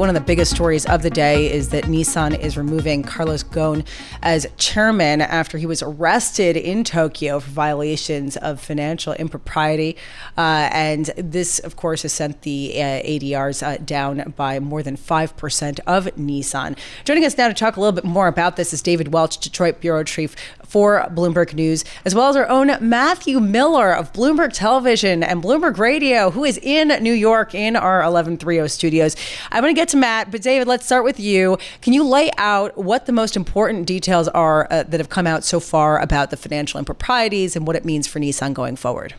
One of the biggest stories of the day is that Nissan is removing Carlos Ghosn as chairman after he was arrested in Tokyo for violations of financial impropriety. Uh, and this, of course, has sent the uh, ADRs uh, down by more than 5% of Nissan. Joining us now to talk a little bit more about this is David Welch, Detroit bureau chief for Bloomberg News, as well as our own Matthew Miller of Bloomberg Television and Bloomberg Radio, who is in New York in our 1130 studios. I'm going to get to Matt, but David, let's start with you. Can you lay out what the most important details are uh, that have come out so far about the financial improprieties and what it means for Nissan going forward?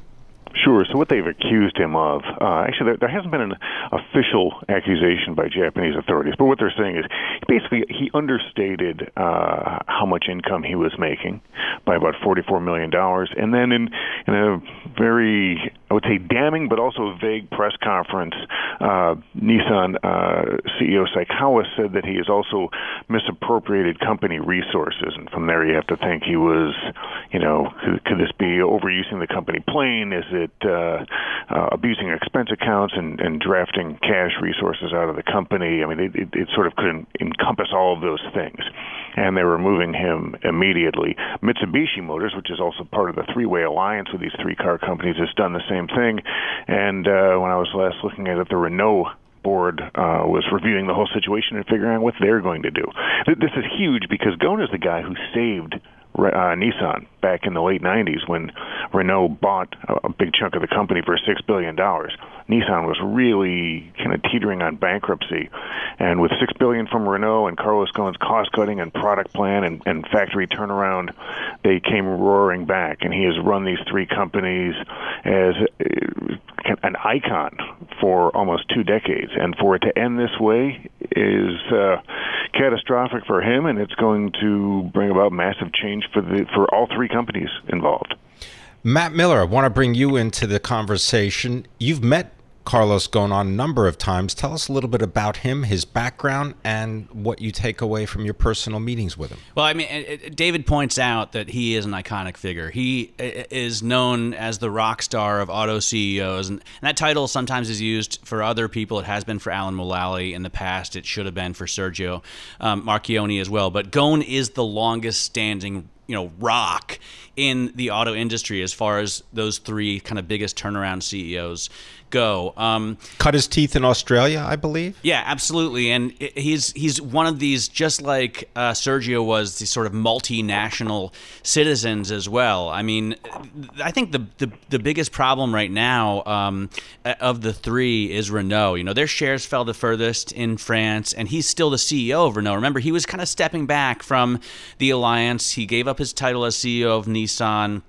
Sure. So what they've accused him of, uh, actually, there, there, hasn't been an official accusation by Japanese authorities, but what they're saying is basically he understated uh, how much income he was making by about $44 million. And then in, in a very, I would say, damning but also vague press conference, uh, Nissan uh, CEO Saikawa said that he has also misappropriated company resources. And from there, you have to think he was, you know, could, could this be overusing the company plane? Is it uh, uh, abusing expense accounts and, and drafting cash resources out of the company? I mean, it, it, it sort of couldn't encompass all of those things. And they're removing him immediately. Mitsubishi Motors, which is also part of the three-way alliance with these three car companies, has done the same thing. And uh, when I was last looking at it, the Renault board uh, was reviewing the whole situation and figuring out what they're going to do. This is huge because Ghosn is the guy who saved uh, Nissan back in the late 90s when Renault bought a big chunk of the company for $6 billion. Nissan was really kind of teetering on bankruptcy. And with 6 billion from Renault and Carlos Ghosn's cost cutting and product plan and, and factory turnaround, they came roaring back. And he has run these three companies as uh, an icon for almost two decades. And for it to end this way is uh, catastrophic for him, and it's going to bring about massive change for the for all three companies involved. Matt Miller, I want to bring you into the conversation. You've met Carlos Ghosn on a number of times. Tell us a little bit about him, his background, and what you take away from your personal meetings with him. Well, I mean, David points out that he is an iconic figure. He is known as the rock star of auto CEOs, and, that title sometimes is used for other people. It has been for Alan Mulally in the past. It should have been for Sergio um, as well. But Ghosn is the longest standing you know rock in the auto industry as far as those three kind of biggest turnaround CEOs go. Um, Cut his teeth in Australia, I believe. Yeah, absolutely, and he's he's one of these just like uh, Sergio was these sort of multinational citizens as well. I mean, I think the the, the biggest problem right now um, of the three is Renault. You know, their shares fell the furthest in France, and he's still the CEO of Renault. Remember, he was kind of stepping back from the alliance. He gave up his title as CEO of Nissan.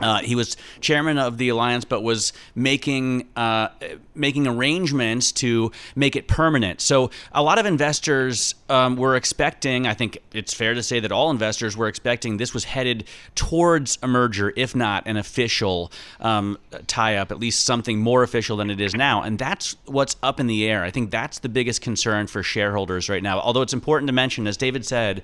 Uh, he was chairman of the alliance, but was making uh, making arrangements to make it permanent. So a lot of investors um, were expecting. I think it's fair to say that all investors were expecting this was headed towards a merger, if not an official um, tie up, at least something more official than it is now. And that's what's up in the air. I think that's the biggest concern for shareholders right now. Although it's important to mention, as David said,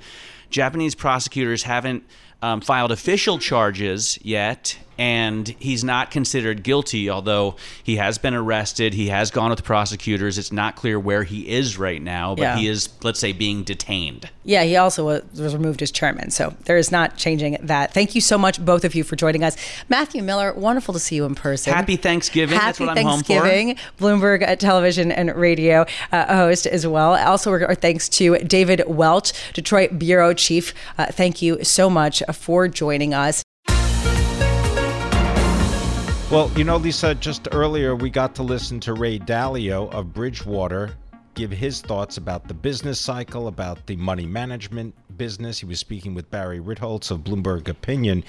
Japanese prosecutors haven't um, filed official charges yet, and he's not considered guilty, although he has been arrested. He has gone with prosecutors. It's not clear where he is right now, but yeah. he is, let's say, being detained. Yeah, he also was removed as chairman. So there is not changing that. Thank you so much, both of you, for joining us. Matthew Miller, wonderful to see you in person. Happy Thanksgiving. Happy Thanksgiving. Bloomberg Television and Radio uh, host as well. Also, our thanks to David Welch, Detroit Bureau Chief. Uh, thank you so much for joining us. Well, you know, Lisa, just earlier we got to listen to Ray Dalio of Bridgewater give his thoughts about the business cycle, about the money management business. He was speaking with Barry Ritholtz of Bloomberg Opinion.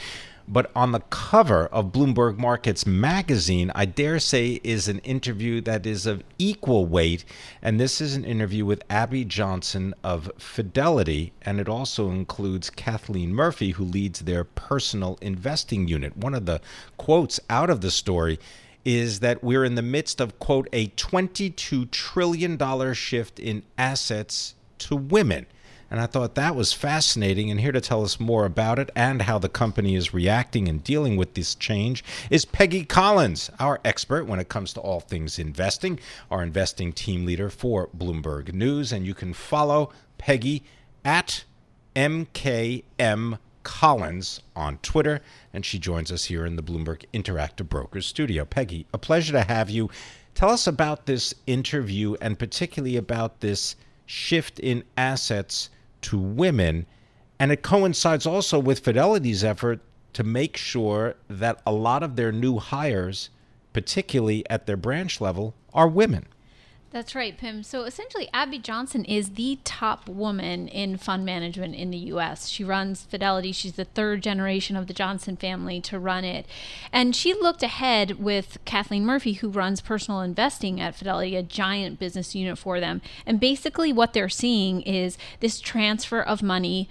But on the cover of Bloomberg Markets magazine, I dare say, is an interview that is of equal weight. And this is an interview with Abby Johnson of Fidelity. And it also includes Kathleen Murphy, who leads their personal investing unit. One of the quotes out of the story is that we're in the midst of, quote, a $22 trillion shift in assets to women. And I thought that was fascinating. And here to tell us more about it and how the company is reacting and dealing with this change is Peggy Collins, our expert when it comes to all things investing, our investing team leader for Bloomberg News. And you can follow Peggy at MKM Collins on Twitter. And she joins us here in the Bloomberg Interactive Brokers studio. Peggy, a pleasure to have you. Tell us about this interview and particularly about this shift in assets to women. And it coincides also with Fidelity's effort to make sure that a lot of their new hires, particularly at their branch level, are women. That's right, Pim. So essentially, Abby Johnson is the top woman in fund management in the U.S. She runs Fidelity. She's the third generation of the Johnson family to run it. And she looked ahead with Kathleen Murphy, who runs personal investing at Fidelity, a giant business unit for them. And basically, what they're seeing is this transfer of money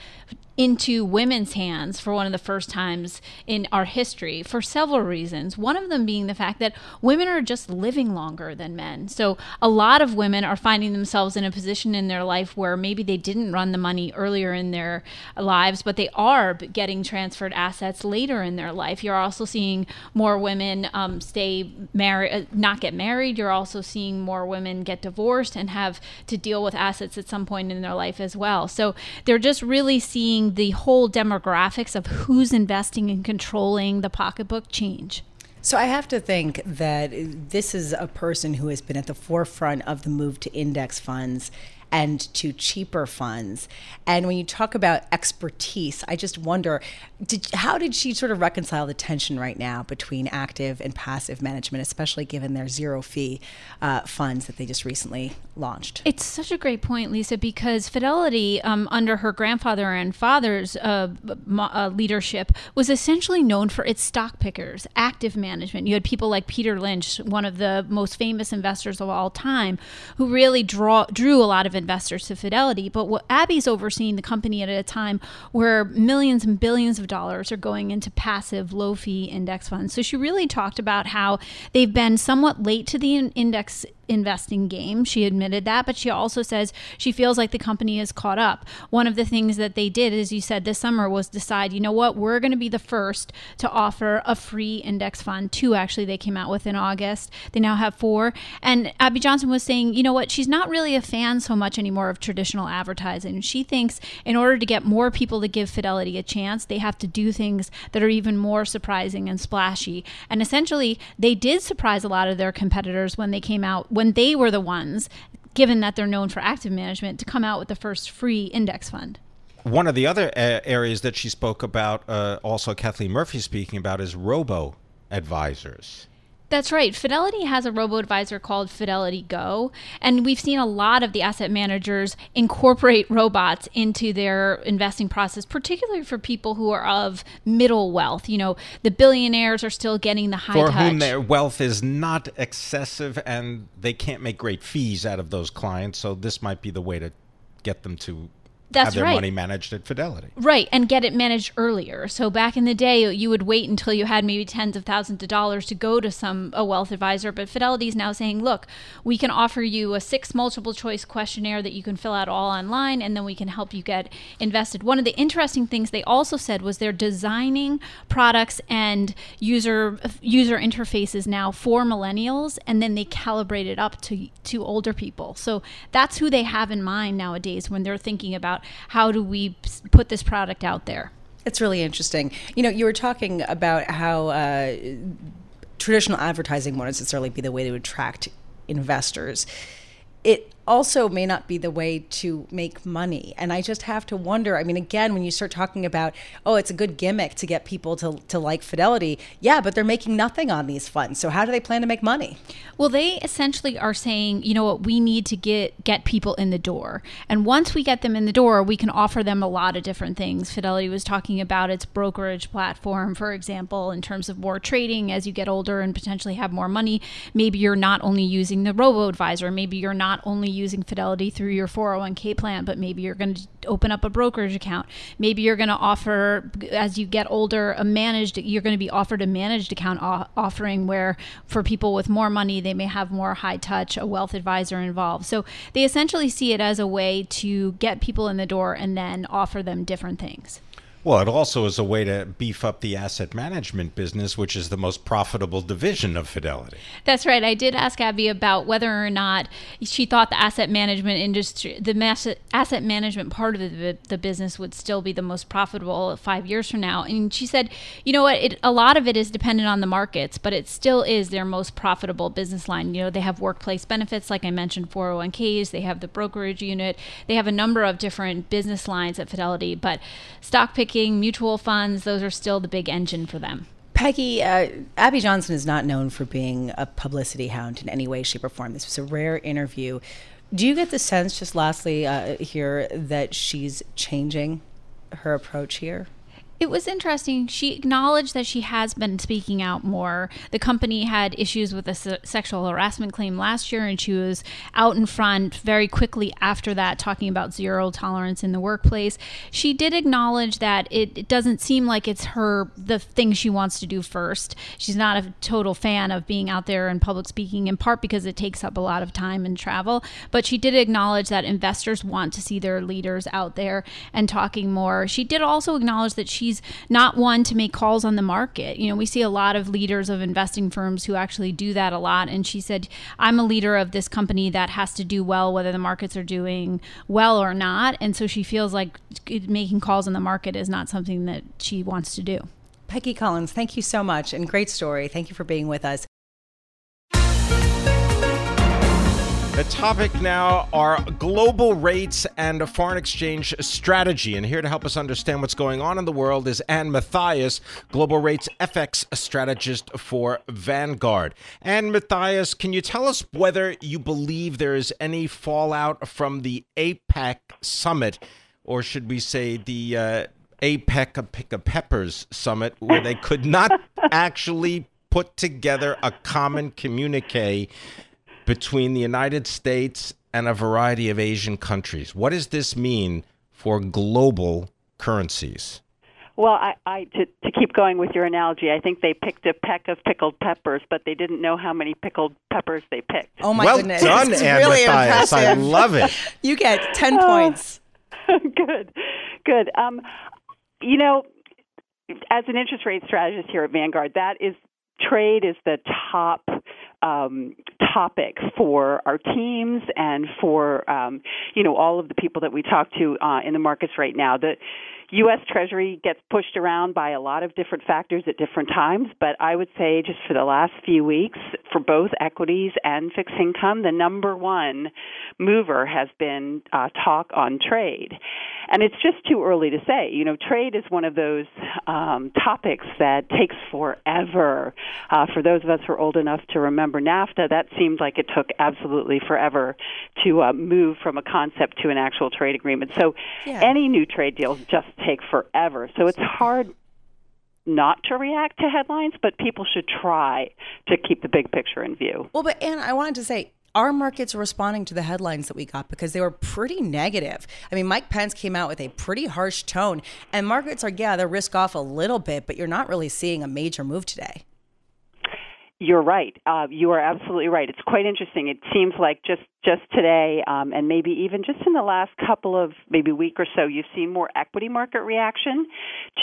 into women's hands for one of the first times in our history for several reasons. One of them being the fact that women are just living longer than men. So a lot of women are finding themselves in a position in their life where maybe they didn't run the money earlier in their lives, but they are getting transferred assets later in their life. You're also seeing more women um, stay married, uh, not get married. You're also seeing more women get divorced and have to deal with assets at some point in their life as well. So they're just really seeing the whole demographics of who's investing and controlling the pocketbook change. So I have to think that this is a person who has been at the forefront of the move to index funds and to cheaper funds. And when you talk about expertise, I just wonder did, how did she sort of reconcile the tension right now between active and passive management, especially given their zero fee uh, funds that they just recently launched? It's such a great point, Lisa, because Fidelity, um, under her grandfather and father's uh, uh, leadership, was essentially known for its stock pickers, active management. You had people like Peter Lynch, one of the most famous investors of all time, who really draw, drew a lot of investors to Fidelity. But what Abby's overseeing the company at a time where millions and billions of dollars are going into passive, low fee index funds. So she really talked about how they've been somewhat late to the index investing game. She admitted that, but she also says she feels like the company is caught up. One of the things that they did, as you said, this summer was decide, you know what, we're going to be the first to offer a free index fund. Two, actually, they came out with in August. They now have four. And Abby Johnson was saying, you know what, she's not really a fan so much anymore of traditional advertising. She thinks in order to get more people to give Fidelity a chance, they have to do things that are even more surprising and splashy. And essentially, they did surprise a lot of their competitors when they came out when they were the ones, given that they're known for active management, to come out with the first free index fund. One of the other uh, areas that she spoke about, uh, also Kathleen Murphy speaking about, is robo advisors. That's right. Fidelity has a robo advisor called Fidelity Go, and we've seen a lot of the asset managers incorporate robots into their investing process, particularly for people who are of middle wealth. You know, the billionaires are still getting the high for touch. whom their wealth is not excessive, and they can't make great fees out of those clients. So this might be the way to get them to that's have their right. money managed at Fidelity. Right, and get it managed earlier. So back in the day, you would wait until you had maybe tens of thousands of dollars to go to some a wealth advisor. But Fidelity is now saying, look, we can offer you a six multiple choice questionnaire that you can fill out all online, and then we can help you get invested. One of the interesting things they also said was they're designing products and user user interfaces now for millennials, and then they calibrate it up to to older people. So that's who they have in mind nowadays when they're thinking about how do we put this product out there. It's really interesting. You know, you were talking about how uh, traditional advertising won't necessarily be the way to attract investors. It also may not be the way to make money. And I just have to wonder. I mean, again, when you start talking about, oh, it's a good gimmick to get people to, to like Fidelity, yeah, but they're making nothing on these funds. So how do they plan to make money? Well, they essentially are saying, you know what, we need to get get people in the door. And once we get them in the door, we can offer them a lot of different things. Fidelity was talking about its brokerage platform, for example, in terms of more trading as you get older and potentially have more money. Maybe you're not only using the robo advisor, maybe you're not only using Fidelity through your 401k plan, but maybe you're going to open up a brokerage account. Maybe you're going to offer, as you get older, a managed, you're going to be offered a managed account offering where for people with more money, they may have more high touch, a wealth advisor involved. So they essentially see it as a way to get people in the door and then offer them different things. Well, it also is a way to beef up the asset management business, which is the most profitable division of Fidelity. That's right. I did ask Abby about whether or not she thought the asset management industry, the asset management part of the, the business would still be the most profitable five years from now. And she said, you know what, it, a lot of it is dependent on the markets, but it still is their most profitable business line. You know, they have workplace benefits, like I mentioned, 401ks, they have the brokerage unit, they have a number of different business lines at Fidelity, but stock picking mutual funds, those are still the big engine for them. Peggy, uh, Abby Johnson is not known for being a publicity hound in any way, shape, or form. This was a rare interview. Do you get the sense, just lastly uh, here, that she's changing her approach here? It was interesting. She acknowledged that she has been speaking out more. The company had issues with a se- sexual harassment claim last year, and she was out in front very quickly after that, talking about zero tolerance in the workplace. She did acknowledge that it, it doesn't seem like it's her the thing she wants to do first. She's not a total fan of being out there and public speaking, in part because it takes up a lot of time and travel. But she did acknowledge that investors want to see their leaders out there and talking more. She did also acknowledge that she's she's not one to make calls on the market. You know, we see a lot of leaders of investing firms who actually do that a lot. And she said, I'm a leader of this company that has to do well, whether the markets are doing well or not. And so she feels like making calls on the market is not something that she wants to do. Peggy Collins, thank you so much and great story. Thank you for being with us. The topic now are global rates and foreign exchange strategy. And here to help us understand what's going on in the world is Anne Mathias, global rates FX strategist for Vanguard. Anne Mathias, can you tell us whether you believe there is any fallout from the APEC summit, or should we say the uh, APEC Pick a Peppers summit, where they could not actually put together a common communique? Between the United States and a variety of Asian countries. What does this mean for global currencies? Well, I, I to, to keep going with your analogy, I think they picked a peck of pickled peppers, but they didn't know how many pickled peppers they picked. Oh my well goodness! Well done, Anne really Mathias. I love it. you get ten oh, points. good, good. Um, you know, as an interest rate strategist here at Vanguard, that is trade is the top um, topic for our teams and for um, you know all of the people that we talk to uh, in the markets right now. The U.S. Treasury gets pushed around by a lot of different factors at different times, but I would say just for the last few weeks, for both equities and fixed income, the number one mover has been uh, talk on trade. And it's just too early to say. You know, trade is one of those um, topics that takes forever. Uh, for those of us who are old enough to remember NAFTA, that seemed like it took absolutely forever to uh, move from a concept to an actual trade agreement. So yeah. any new trade deals just take forever. So it's hard not to react to headlines, but people should try to keep the big picture in view. Well, but Anne, I wanted to say our markets are responding to the headlines that we got because they were pretty negative. I mean, Mike Pence came out with a pretty harsh tone, and markets are, yeah, they're risk off a little bit, but you're not really seeing a major move today. You're right. Uh, you are absolutely right. It's quite interesting. It seems like just just today, um, and maybe even just in the last couple of maybe week or so, you've seen more equity market reaction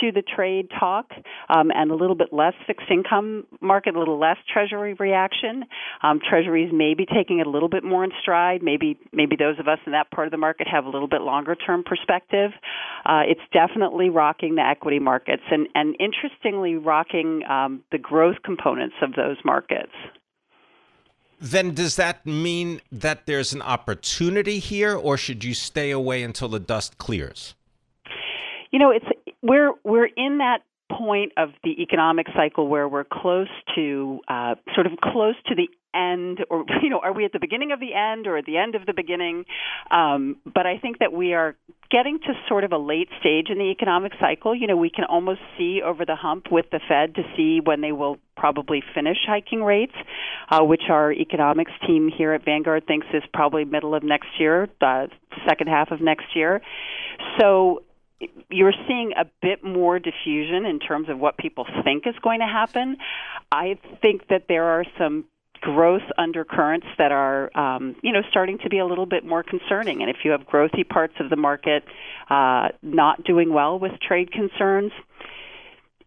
to the trade talk, um, and a little bit less fixed income market, a little less Treasury reaction. Um, treasuries may be taking it a little bit more in stride. Maybe maybe those of us in that part of the market have a little bit longer term perspective. Uh, it's definitely rocking the equity markets, and and interestingly rocking um, the growth components of those markets. Then does that mean that there's an opportunity here, or should you stay away until the dust clears? You know, it's we're we're in that point of the economic cycle where we're close to uh, sort of close to the end or you know are we at the beginning of the end or at the end of the beginning um, but i think that we are getting to sort of a late stage in the economic cycle you know we can almost see over the hump with the fed to see when they will probably finish hiking rates uh, which our economics team here at vanguard thinks is probably middle of next year uh, second half of next year so you're seeing a bit more diffusion in terms of what people think is going to happen. I think that there are some growth undercurrents that are, um, you know, starting to be a little bit more concerning. And if you have growthy parts of the market uh, not doing well with trade concerns,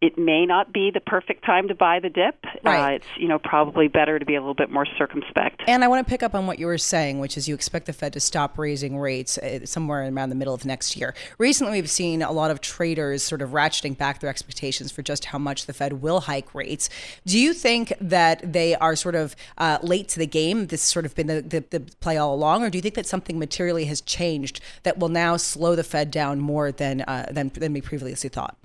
it may not be the perfect time to buy the dip. Uh, right. Uh, it's you know probably better to be a little bit more circumspect. And I want to pick up on what you were saying, which is you expect the Fed to stop raising rates uh, somewhere around the middle of next year. Recently, we've seen a lot of traders sort of ratcheting back their expectations for just how much the Fed will hike rates. Do you think that they are sort of uh, late to the game? This has sort of been the, the, the play all along, or do you think that something materially has changed that will now slow the Fed down more than uh, than than we previously thought?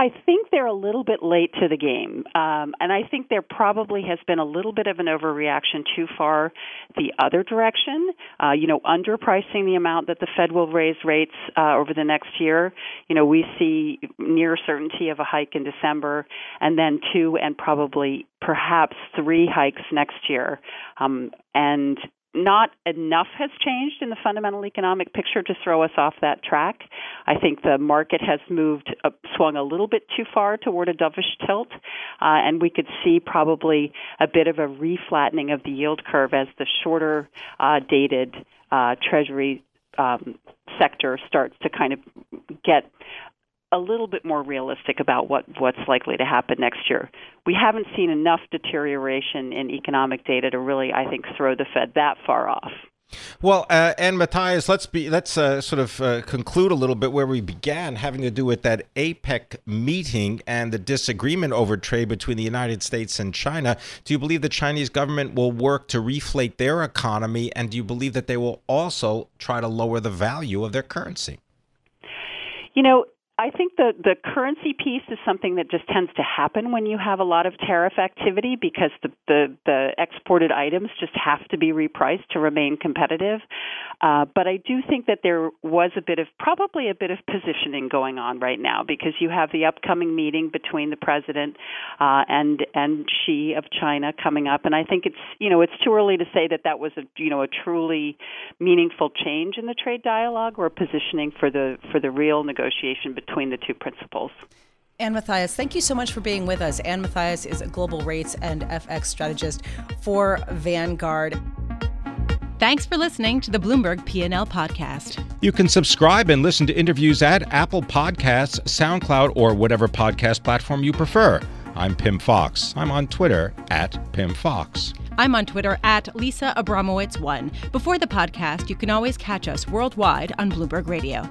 I think they're a little bit late to the game, um, and I think there probably has been a little bit of an overreaction too far the other direction. Uh, you know, underpricing the amount that the Fed will raise rates uh, over the next year. You know, we see near certainty of a hike in December, and then two and probably perhaps three hikes next year. Um, and not enough has changed in the fundamental economic picture to throw us off that track. I think the market has moved, uh, swung a little bit too far toward a dovish tilt, uh, and we could see probably a bit of a reflattening of the yield curve as the shorter uh, dated uh, Treasury um, sector starts to kind of get a little bit more realistic about what what's likely to happen next year. We haven't seen enough deterioration in economic data to really, I think, throw the Fed that far off. Well, uh, and Mathias, let's be let's uh, sort of uh, conclude a little bit where we began, having to do with that APEC meeting and the disagreement over trade between the United States and China. Do you believe the Chinese government will work to reflate their economy, and do you believe that they will also try to lower the value of their currency? You know, I think the the currency piece is something that just tends to happen when you have a lot of tariff activity because the the, the exported items just have to be repriced to remain competitive. Uh, but I do think that there was a bit of probably a bit of positioning going on right now because you have the upcoming meeting between the president uh, and and Xi of China coming up, and I think it's you know it's too early to say that that was a you know a truly meaningful change in the trade dialogue or positioning for the for the real negotiation between between the two principles. Anne Mathias, thank you so much for being with us. Anne Mathias is a global rates and FX strategist for Vanguard. Thanks for listening to the Bloomberg P&L podcast. You can subscribe and listen to interviews at Apple Podcasts, SoundCloud, or whatever podcast platform you prefer. I'm Pim Fox. I'm on Twitter at Pim Fox. I'm on Twitter at Lisa Abramowicz1. Before the podcast, you can always catch us worldwide on Bloomberg Radio.